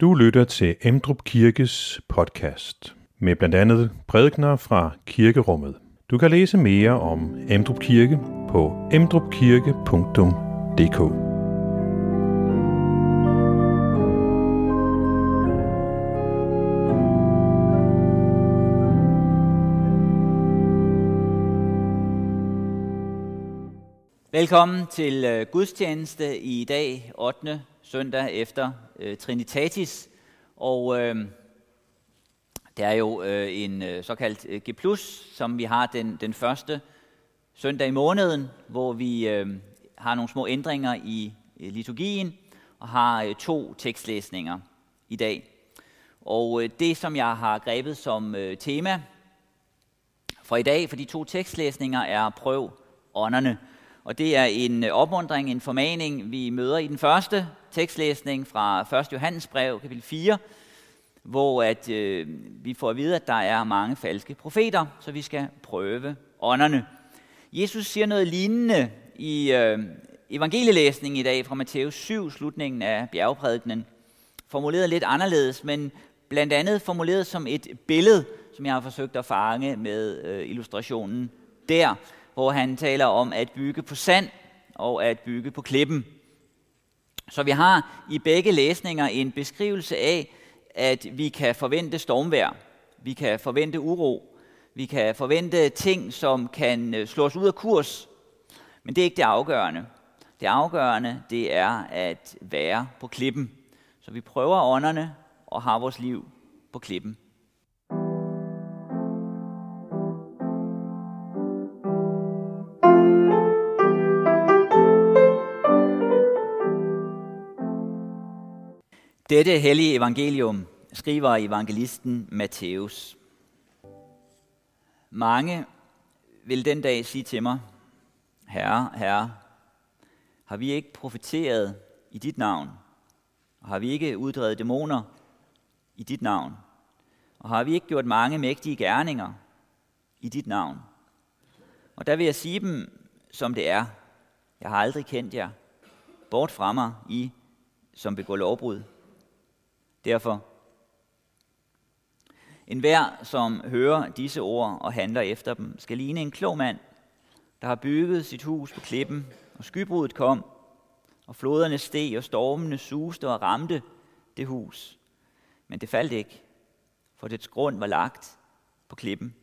Du lytter til Emdrup Kirkes podcast med blandt andet prædikner fra kirkerummet. Du kan læse mere om Emdrup Kirke på emdrupkirke.dk. Velkommen til øh, gudstjeneste i dag, 8. søndag efter øh, Trinitatis. Og øh, det er jo øh, en øh, såkaldt øh, G+, som vi har den, den første søndag i måneden, hvor vi øh, har nogle små ændringer i øh, liturgien og har øh, to tekstlæsninger i dag. Og øh, det, som jeg har grebet som øh, tema for i dag, for de to tekstlæsninger, er prøv ånderne. Og det er en øh, opmundring, en formaning, vi møder i den første tekstlæsning fra 1. Johannes brev, kapitel 4, hvor at, øh, vi får at vide, at der er mange falske profeter, så vi skal prøve ånderne. Jesus siger noget lignende i øh, evangelielæsningen i dag fra Matthæus 7, slutningen af bjergprædikenen. Formuleret lidt anderledes, men blandt andet formuleret som et billede, som jeg har forsøgt at fange med øh, illustrationen der, hvor han taler om at bygge på sand og at bygge på klippen. Så vi har i begge læsninger en beskrivelse af, at vi kan forvente stormvær, vi kan forvente uro, vi kan forvente ting, som kan øh, slås ud af kurs. Men det er ikke det afgørende. Det afgørende, det er at være på klippen. Så vi prøver ånderne og har vores liv på klippen. Dette hellige evangelium skriver evangelisten Matthæus. Mange vil den dag sige til mig, Herre, Herre, har vi ikke profeteret i dit navn? Og har vi ikke uddrevet dæmoner i dit navn? Og har vi ikke gjort mange mægtige gerninger i dit navn? Og der vil jeg sige dem, som det er. Jeg har aldrig kendt jer. Bort fra mig, I, som begår lovbrud. Derfor, en hver, som hører disse ord og handler efter dem, skal ligne en klog mand, der har bygget sit hus på klippen, og skybruddet kom, og floderne steg, og stormene suste og ramte det hus. Men det faldt ikke, for dets grund var lagt på klippen.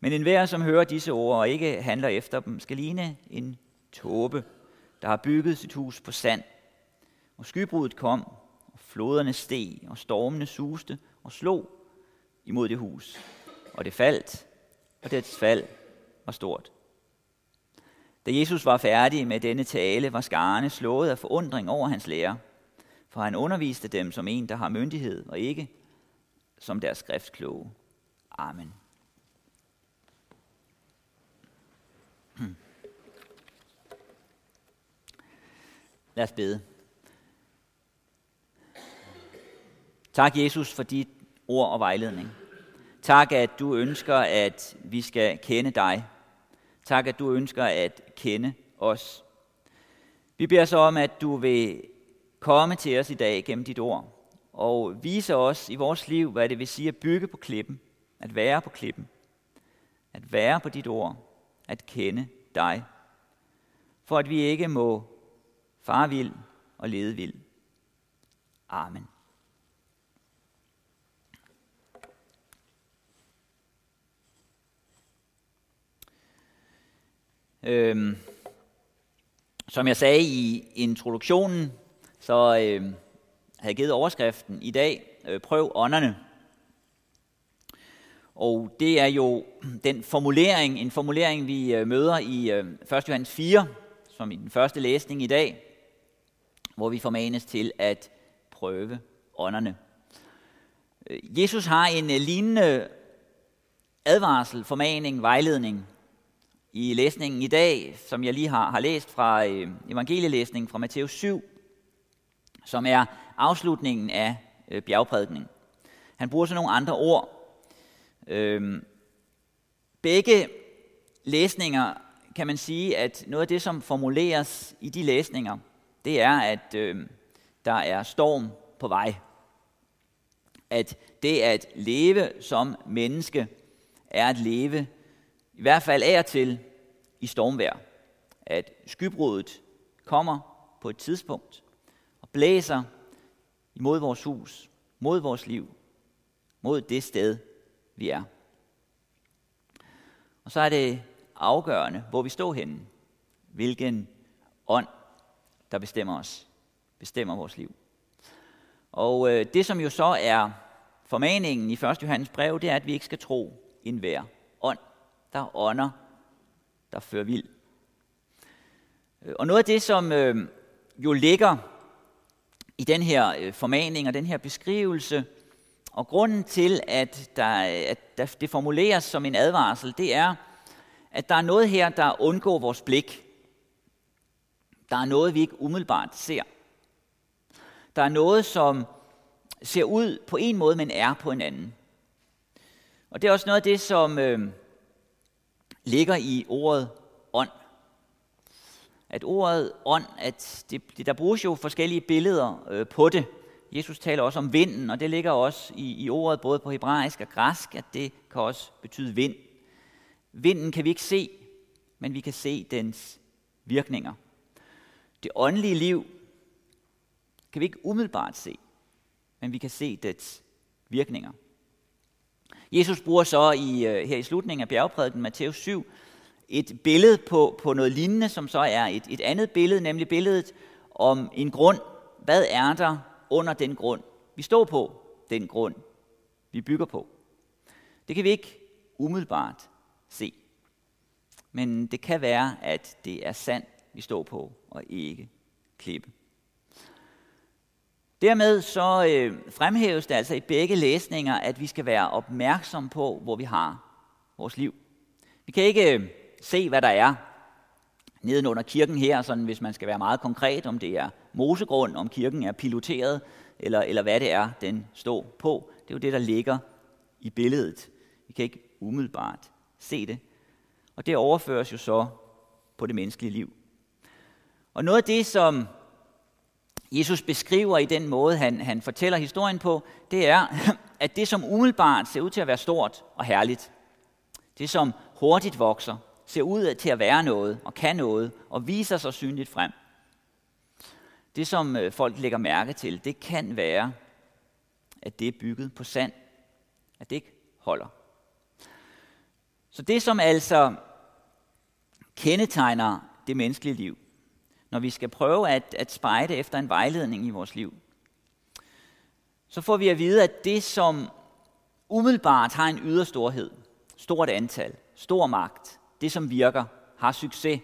Men enhver, som hører disse ord og ikke handler efter dem, skal ligne en tåbe, der har bygget sit hus på sand. Og skybruddet kom, floderne steg, og stormene suste og slog imod det hus. Og det faldt, og dets fald var stort. Da Jesus var færdig med denne tale, var skarne slået af forundring over hans lære, for han underviste dem som en, der har myndighed, og ikke som deres skriftkloge. Amen. Hmm. Lad os bede. Tak, Jesus, for dit ord og vejledning. Tak, at du ønsker, at vi skal kende dig. Tak, at du ønsker at kende os. Vi beder så om, at du vil komme til os i dag gennem dit ord, og vise os i vores liv, hvad det vil sige at bygge på klippen, at være på klippen, at være på dit ord, at kende dig, for at vi ikke må fare vild og lede vild. Amen. Øhm, som jeg sagde i introduktionen, så øh, har jeg givet overskriften i dag, øh, prøv ånderne. Og det er jo den formulering, en formulering, vi øh, møder i øh, 1. Johannes 4, som i den første læsning i dag, hvor vi formanes til at prøve ånderne. Øh, Jesus har en øh, lignende advarsel, formaning, vejledning i læsningen i dag, som jeg lige har, har læst fra øh, evangelielæsningen fra Matthæus 7, som er afslutningen af øh, bjergprædikningen. Han bruger så nogle andre ord. Øh, begge læsninger kan man sige, at noget af det, som formuleres i de læsninger, det er, at øh, der er storm på vej. at det at leve som menneske er at leve, i hvert fald af og til, i stormvær. At skybruddet kommer på et tidspunkt og blæser imod vores hus, mod vores liv, mod det sted, vi er. Og så er det afgørende, hvor vi står henne. Hvilken ånd, der bestemmer os, bestemmer vores liv. Og øh, det, som jo så er formaningen i 1. Johannes brev, det er, at vi ikke skal tro enhver ånd. Der ånder, der fører vild. Øh, og noget af det, som øh, jo ligger i den her øh, formaning og den her beskrivelse, og grunden til, at, der, at der, det formuleres som en advarsel, det er, at der er noget her, der undgår vores blik. Der er noget, vi ikke umiddelbart ser. Der er noget, som ser ud på en måde, men er på en anden. Og det er også noget af det, som øh, ligger i ordet ånd. At ordet ånd, at det, der bruges jo forskellige billeder øh, på det. Jesus taler også om vinden, og det ligger også i, i ordet både på hebraisk og græsk, at det kan også betyde vind. Vinden kan vi ikke se, men vi kan se dens virkninger. Det åndelige liv kan vi ikke umiddelbart se, men vi kan se dets virkninger. Jesus bruger så i, øh, her i slutningen af bjergprædiken, Matthæus 7, et billede på, på noget lignende, som så er et, et andet billede, nemlig billedet om en grund. Hvad er der under den grund, vi står på, den grund, vi bygger på? Det kan vi ikke umiddelbart se. Men det kan være, at det er sand, vi står på, og ikke klippe. Dermed så øh, fremhæves det altså i begge læsninger, at vi skal være opmærksom på, hvor vi har vores liv. Vi kan ikke øh, se, hvad der er nedenunder kirken her, sådan hvis man skal være meget konkret, om det er mosegrund, om kirken er piloteret, eller, eller hvad det er, den står på. Det er jo det, der ligger i billedet. Vi kan ikke umiddelbart se det. Og det overføres jo så på det menneskelige liv. Og noget af det, som Jesus beskriver i den måde, han, han fortæller historien på, det er, at det som umiddelbart ser ud til at være stort og herligt, det som hurtigt vokser, ser ud til at være noget og kan noget og viser sig synligt frem. Det som øh, folk lægger mærke til, det kan være, at det er bygget på sand, at det ikke holder. Så det som altså kendetegner det menneskelige liv, når vi skal prøve at, at spejde efter en vejledning i vores liv, så får vi at vide, at det, som umiddelbart har en yderstorhed, stort antal, stor magt, det som virker, har succes,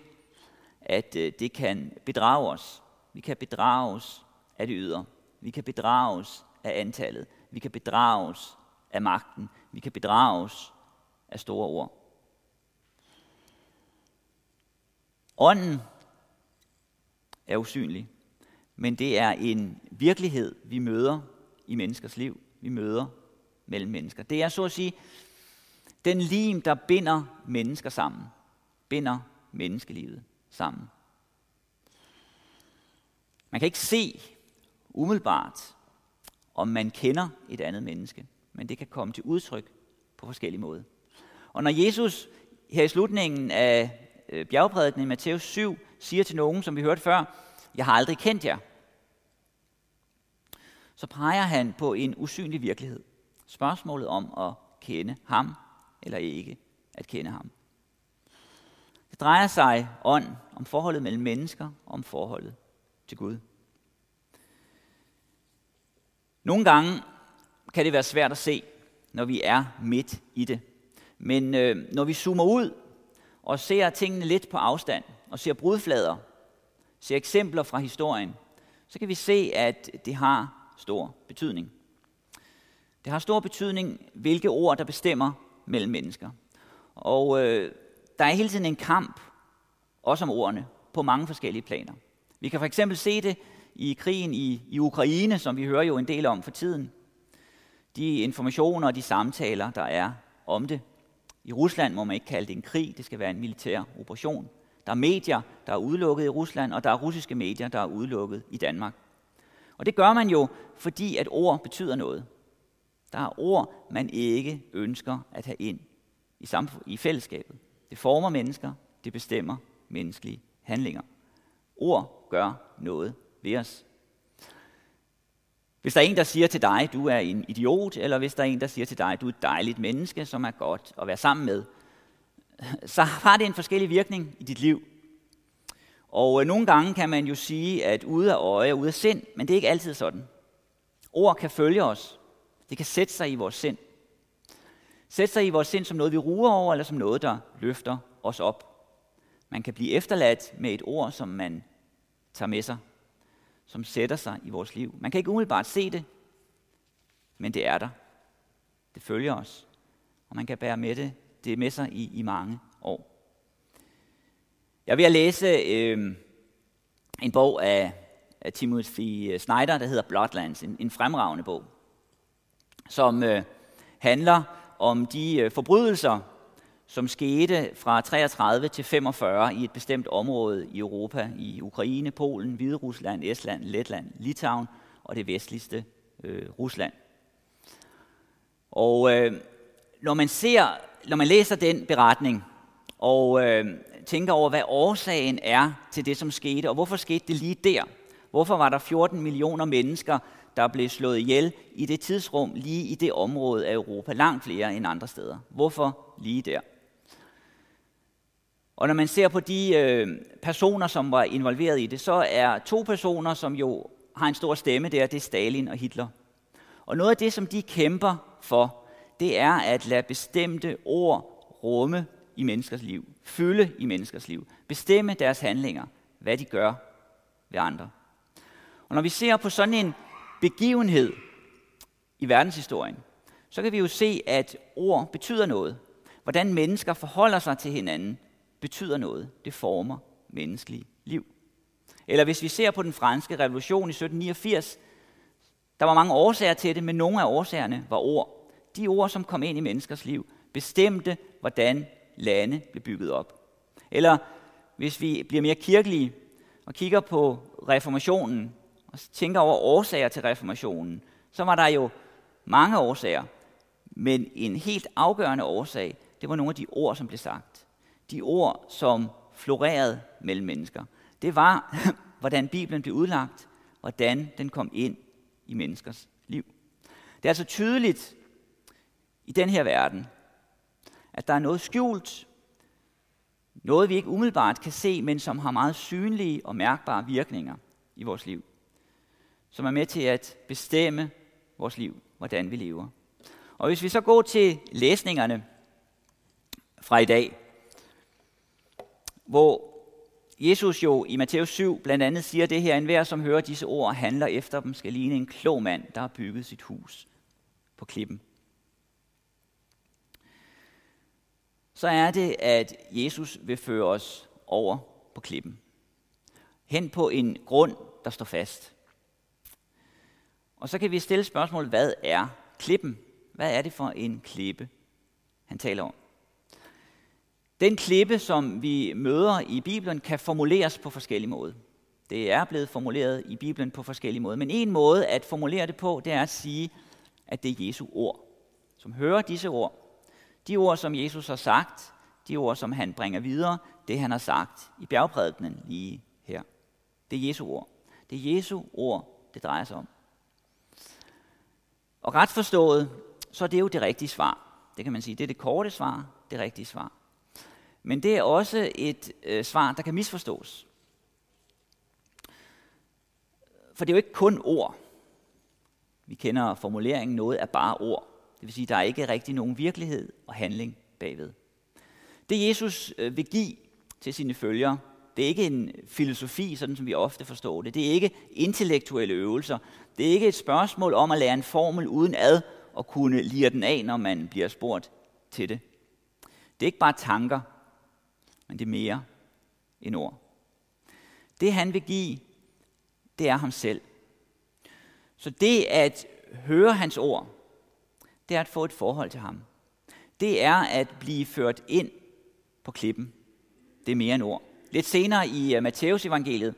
at øh, det kan bedrage os. Vi kan bedrages af det ydre. Vi kan bedrages af antallet. Vi kan bedrages af magten. Vi kan bedrages af store ord. Ånden er usynlig, men det er en virkelighed, vi møder i menneskers liv. Vi møder mellem mennesker. Det er så at sige den lim, der binder mennesker sammen. Binder menneskelivet sammen. Man kan ikke se umiddelbart, om man kender et andet menneske, men det kan komme til udtryk på forskellige måder. Og når Jesus her i slutningen af øh, bjergprædiken i Matthæus 7 siger til nogen, som vi hørte før, jeg har aldrig kendt jer, så peger han på en usynlig virkelighed. Spørgsmålet om at kende ham eller ikke at kende ham. Det drejer sig ånd om forholdet mellem mennesker og om forholdet til Gud. Nogle gange kan det være svært at se, når vi er midt i det. Men øh, når vi zoomer ud og ser tingene lidt på afstand, og ser brudflader, ser eksempler fra historien, så kan vi se, at det har stor betydning. Det har stor betydning, hvilke ord, der bestemmer mellem mennesker. Og øh, der er hele tiden en kamp, også om ordene, på mange forskellige planer. Vi kan for eksempel se det i krigen i, i Ukraine, som vi hører jo en del om for tiden. De informationer og de samtaler, der er om det. I Rusland må man ikke kalde det en krig, det skal være en militær operation. Der er medier, der er udelukket i Rusland, og der er russiske medier, der er udelukket i Danmark. Og det gør man jo, fordi at ord betyder noget. Der er ord, man ikke ønsker at have ind i, samfund, i fællesskabet. Det former mennesker, det bestemmer menneskelige handlinger. Ord gør noget ved os. Hvis der er en, der siger til dig, du er en idiot, eller hvis der er en, der siger til dig, du er et dejligt menneske, som er godt at være sammen med, så har det en forskellig virkning i dit liv. Og øh, nogle gange kan man jo sige, at ude af øje og ude af sind, men det er ikke altid sådan. Ord kan følge os. Det kan sætte sig i vores sind. Sætte sig i vores sind som noget, vi ruer over, eller som noget, der løfter os op. Man kan blive efterladt med et ord, som man tager med sig, som sætter sig i vores liv. Man kan ikke umiddelbart se det, men det er der. Det følger os, og man kan bære med det, det med sig i, i mange år. Jeg er ved at læse øh, en bog af, af Timothy øh, Snyder, der hedder Bloodlands, en, en fremragende bog, som øh, handler om de øh, forbrydelser, som skete fra 33 til 45 i et bestemt område i Europa, i Ukraine, Polen, Hvide Rusland, Estland, Letland, Litauen og det vestligste øh, Rusland. Og øh, når man ser, når man læser den beretning og øh, tænker over, hvad årsagen er til det, som skete, og hvorfor skete det lige der? Hvorfor var der 14 millioner mennesker, der blev slået ihjel i det tidsrum, lige i det område af Europa, langt flere end andre steder? Hvorfor lige der? Og når man ser på de øh, personer, som var involveret i det, så er to personer, som jo har en stor stemme der, det er Stalin og Hitler. Og noget af det, som de kæmper for, det er at lade bestemte ord rumme i menneskers liv, fylde i menneskers liv, bestemme deres handlinger, hvad de gør ved andre. Og når vi ser på sådan en begivenhed i verdenshistorien, så kan vi jo se, at ord betyder noget. Hvordan mennesker forholder sig til hinanden, betyder noget. Det former menneskelige liv. Eller hvis vi ser på den franske revolution i 1789, der var mange årsager til det, men nogle af årsagerne var ord. De ord, som kom ind i menneskers liv, bestemte, hvordan lande blev bygget op. Eller hvis vi bliver mere kirkelige og kigger på reformationen og tænker over årsager til reformationen, så var der jo mange årsager, men en helt afgørende årsag, det var nogle af de ord, som blev sagt. De ord, som florerede mellem mennesker. Det var, hvordan Bibelen blev udlagt, hvordan den kom ind i menneskers liv. Det er altså tydeligt i den her verden, at der er noget skjult, noget vi ikke umiddelbart kan se, men som har meget synlige og mærkbare virkninger i vores liv, som er med til at bestemme vores liv, hvordan vi lever. Og hvis vi så går til læsningerne fra i dag, hvor Jesus jo i Matthæus 7 blandt andet siger det her, en hver som hører disse ord og handler efter dem, skal ligne en klog mand, der har bygget sit hus på klippen. Så er det, at Jesus vil føre os over på klippen. Hen på en grund, der står fast. Og så kan vi stille spørgsmålet, hvad er klippen? Hvad er det for en klippe, han taler om? Den klippe, som vi møder i Bibelen, kan formuleres på forskellige måder. Det er blevet formuleret i Bibelen på forskellige måder. Men en måde at formulere det på, det er at sige, at det er Jesu ord. Som hører disse ord, de ord, som Jesus har sagt, de ord, som han bringer videre, det han har sagt i bjergprædikenen lige her. Det er Jesu ord. Det er Jesu ord, det drejer sig om. Og ret forstået, så er det jo det rigtige svar. Det kan man sige, det er det korte svar, det rigtige svar. Men det er også et øh, svar, der kan misforstås. For det er jo ikke kun ord. Vi kender formuleringen, noget er bare ord. Det vil sige, der er ikke rigtig nogen virkelighed og handling bagved. Det Jesus øh, vil give til sine følgere, det er ikke en filosofi, sådan som vi ofte forstår det. Det er ikke intellektuelle øvelser. Det er ikke et spørgsmål om at lære en formel uden ad og kunne lire den af, når man bliver spurgt til det. Det er ikke bare tanker, men det er mere end ord. Det han vil give, det er ham selv. Så det at høre hans ord, det er at få et forhold til ham. Det er at blive ført ind på klippen. Det er mere end ord. Lidt senere i øh, Matteus evangeliet,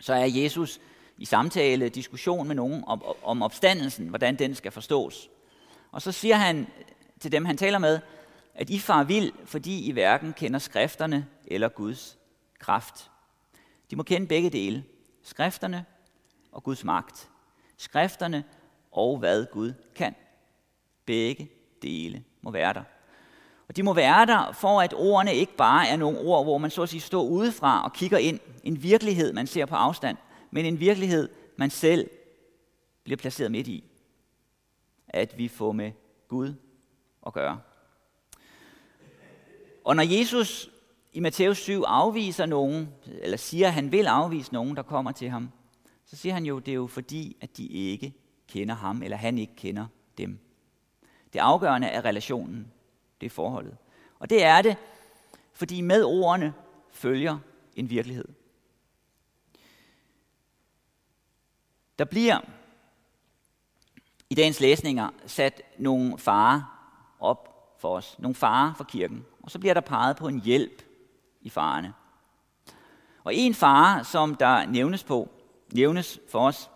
så er Jesus i samtale, diskussion med nogen om, om opstandelsen, hvordan den skal forstås. Og så siger han til dem, han taler med, at I far vild, fordi I hverken kender skrifterne eller Guds kraft. De må kende begge dele. Skrifterne og Guds magt. Skrifterne og hvad Gud kan. Begge dele må være der. Og de må være der, for at ordene ikke bare er nogle ord, hvor man så at sige står udefra og kigger ind. En virkelighed, man ser på afstand, men en virkelighed, man selv bliver placeret midt i. At vi får med Gud at gøre. Og når Jesus i Matthæus 7 afviser nogen, eller siger, at han vil afvise nogen, der kommer til ham, så siger han jo, det er jo fordi, at de ikke kender ham, eller han ikke kender dem. Det afgørende er relationen, det er forholdet. Og det er det, fordi med ordene følger en virkelighed. Der bliver i dagens læsninger sat nogle farer op for os, nogle farer for kirken, og så bliver der peget på en hjælp i farerne. Og en fare, som der nævnes på, nævnes for os,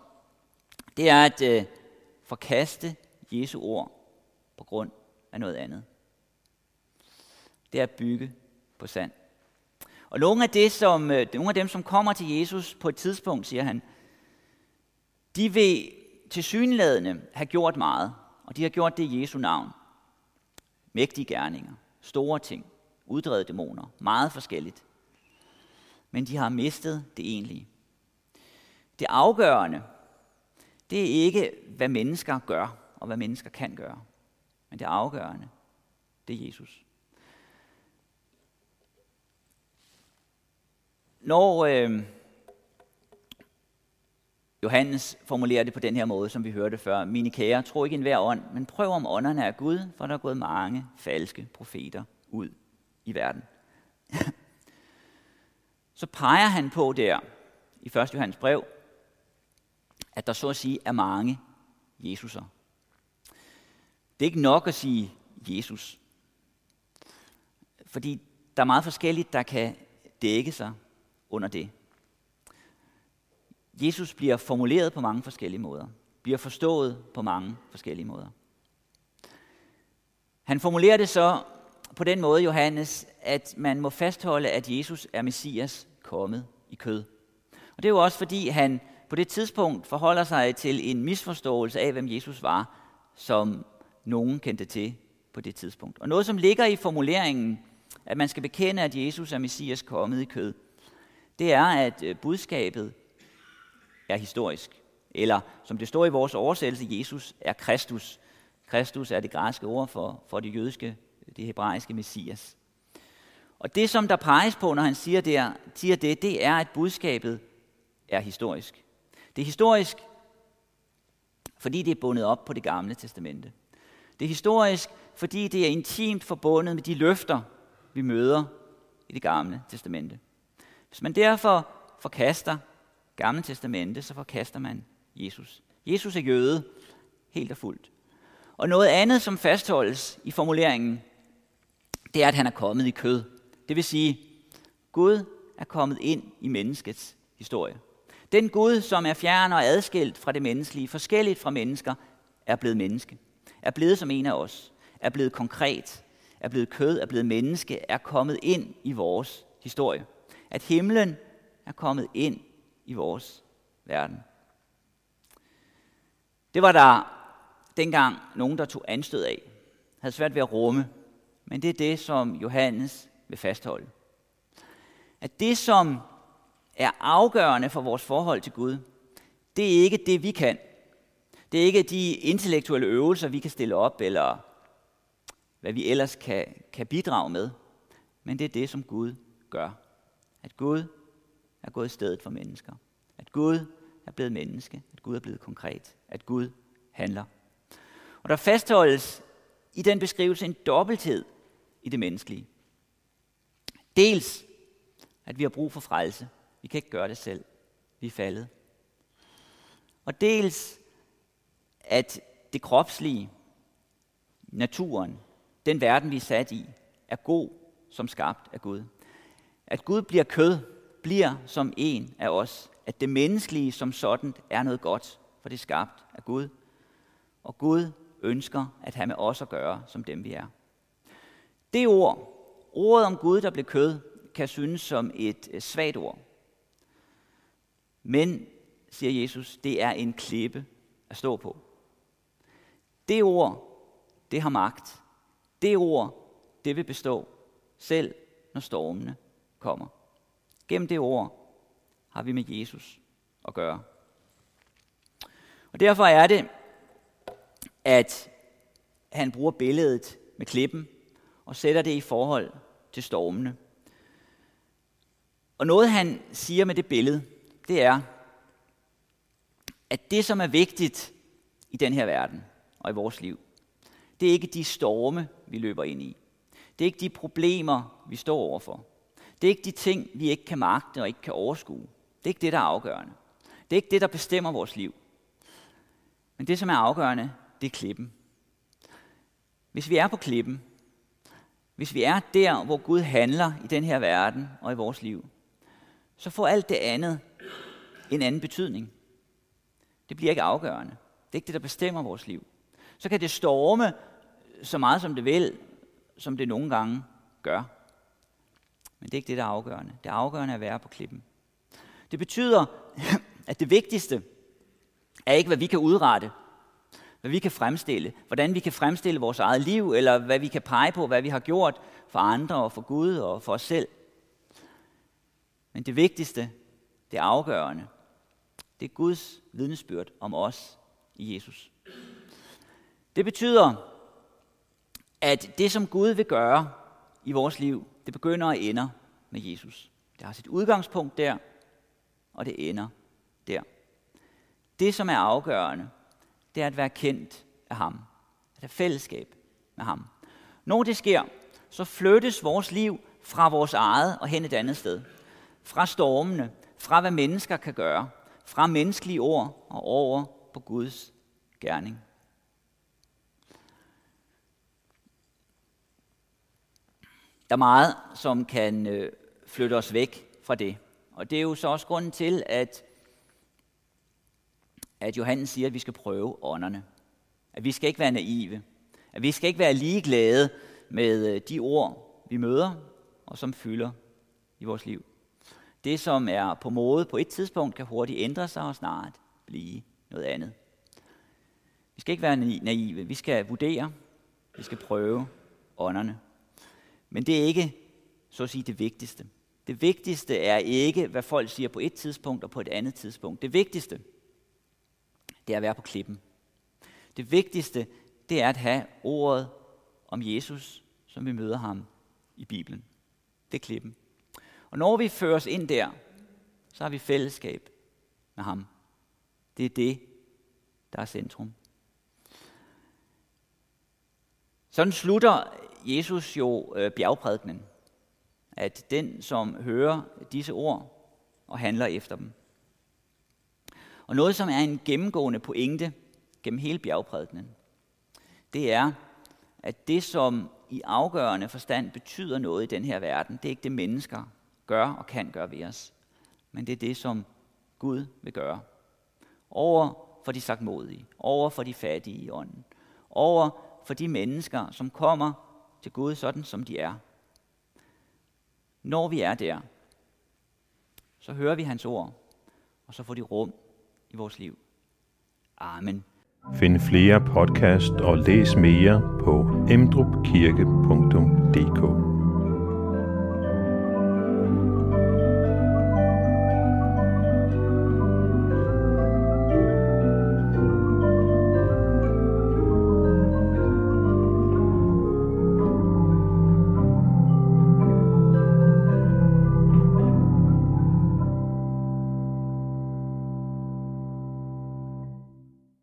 det er at øh, forkaste Jesu ord på grund af noget andet. Det er at bygge på sand. Og nogle af, det, som, øh, nogle af dem, som kommer til Jesus på et tidspunkt, siger han, de vil til synlædende have gjort meget, og de har gjort det i Jesu navn. Mægtige gerninger, store ting, uddrevet dæmoner, meget forskelligt. Men de har mistet det egentlige. Det afgørende, det er ikke, hvad mennesker gør, og hvad mennesker kan gøre. Men det afgørende, det er Jesus. Når øh, Johannes formulerer det på den her måde, som vi hørte før, mine kære, tro ikke enhver ånd, men prøv om ånderne er Gud, for der er gået mange falske profeter ud i verden. så peger han på der i 1. Johannes brev, at der så at sige er mange Jesuser. Det er ikke nok at sige Jesus. Fordi der er meget forskelligt, der kan dække sig under det. Jesus bliver formuleret på mange forskellige måder. Bliver forstået på mange forskellige måder. Han formulerer det så på den måde, Johannes, at man må fastholde, at Jesus er Messias kommet i kød. Og det er jo også fordi, han på det tidspunkt forholder sig til en misforståelse af, hvem Jesus var, som nogen kendte til på det tidspunkt. Og noget, som ligger i formuleringen, at man skal bekende, at Jesus er Messias kommet i kød, det er, at øh, budskabet er historisk. Eller som det står i vores oversættelse, Jesus er Kristus. Kristus er det græske ord for, for det jødiske, det hebraiske Messias. Og det, som der peges på, når han siger det, siger det, det er, at budskabet er historisk. Det er historisk, fordi det er bundet op på det gamle testamente. Det er historisk, fordi det er intimt forbundet med de løfter, vi møder i det gamle testamente. Hvis man derfor forkaster gamle testamente, så forkaster man Jesus. Jesus er jøde, helt og fuldt. Og noget andet, som fastholdes i formuleringen, det er, at han er kommet i kød. Det vil sige, Gud er kommet ind i menneskets historie. Den Gud, som er fjern og adskilt fra det menneskelige, forskelligt fra mennesker, er blevet menneske. Er blevet som en af os. Er blevet konkret. Er blevet kød. Er blevet menneske. Er kommet ind i vores historie. At himlen er kommet ind i vores verden. Det var der dengang nogen, der tog anstød af. Havde svært ved at rumme. Men det er det, som Johannes vil fastholde. At det, som er afgørende for vores forhold til Gud, det er ikke det, vi kan. Det er ikke de intellektuelle øvelser, vi kan stille op, eller hvad vi ellers kan, kan bidrage med. Men det er det, som Gud gør. At Gud er gået i stedet for mennesker. At Gud er blevet menneske. At Gud er blevet konkret. At Gud handler. Og der fastholdes i den beskrivelse en dobbelthed i det menneskelige. Dels, at vi har brug for frelse. Vi kan ikke gøre det selv. Vi er faldet. Og dels, at det kropslige, naturen, den verden, vi er sat i, er god som skabt af Gud. At Gud bliver kød, bliver som en af os. At det menneskelige som sådan er noget godt, for det er skabt af Gud. Og Gud ønsker at have med os at gøre, som dem vi er. Det ord, ordet om Gud, der blev kød, kan synes som et øh, svagt ord. Men, siger Jesus, det er en klippe at stå på. Det ord, det har magt. Det ord, det vil bestå, selv når stormene kommer. Gennem det ord har vi med Jesus at gøre. Og derfor er det, at han bruger billedet med klippen og sætter det i forhold til stormene. Og noget han siger med det billede, det er, at det som er vigtigt i den her verden og i vores liv, det er ikke de storme, vi løber ind i. Det er ikke de problemer, vi står overfor. Det er ikke de ting, vi ikke kan magte og ikke kan overskue. Det er ikke det, der er afgørende. Det er ikke det, der bestemmer vores liv. Men det, som er afgørende, det er klippen. Hvis vi er på klippen, hvis vi er der, hvor Gud handler i den her verden og i vores liv, så får alt det andet en anden betydning. Det bliver ikke afgørende. Det er ikke det, der bestemmer vores liv. Så kan det storme så meget, som det vil, som det nogle gange gør. Men det er ikke det, der er afgørende. Det er afgørende at være på klippen. Det betyder, at det vigtigste er ikke, hvad vi kan udrette, hvad vi kan fremstille, hvordan vi kan fremstille vores eget liv, eller hvad vi kan pege på, hvad vi har gjort for andre og for Gud og for os selv. Men det vigtigste, det afgørende, det er Guds vidnesbyrd om os i Jesus. Det betyder, at det, som Gud vil gøre i vores liv, det begynder og ender med Jesus. Det har sit udgangspunkt der, og det ender der. Det, som er afgørende, det er at være kendt af ham. At have fællesskab med ham. Når det sker, så flyttes vores liv fra vores eget og hen et andet sted. Fra stormene, fra hvad mennesker kan gøre, fra menneskelige ord og over på Guds gerning. Der er meget, som kan øh, flytte os væk fra det. Og det er jo så også grunden til, at, at Johannes siger, at vi skal prøve ånderne. At vi skal ikke være naive. At vi skal ikke være ligeglade med øh, de ord, vi møder, og som fylder i vores liv. Det, som er på mode på et tidspunkt, kan hurtigt ændre sig og snart blive noget andet. Vi skal ikke være naive. Vi skal vurdere. Vi skal prøve ånderne. Men det er ikke, så at sige, det vigtigste. Det vigtigste er ikke, hvad folk siger på et tidspunkt og på et andet tidspunkt. Det vigtigste, det er at være på klippen. Det vigtigste, det er at have ordet om Jesus, som vi møder ham i Bibelen. Det er klippen. Og når vi føres ind der, så har vi fællesskab med ham. Det er det, der er centrum. Sådan slutter Jesus jo øh, bjergprædikenen, at den, som hører disse ord og handler efter dem. Og noget, som er en gennemgående pointe gennem hele bjergprædikenen, det er, at det, som i afgørende forstand betyder noget i den her verden, det er ikke det, mennesker gør og kan gøre ved os, men det er det, som Gud vil gøre. Over for de sagtmodige, over for de fattige i ånden, over for de mennesker, som kommer til Gud sådan, som de er. Når vi er der, så hører vi hans ord, og så får de rum i vores liv. Amen. Find flere podcast og læs mere på emdrupkirke.dk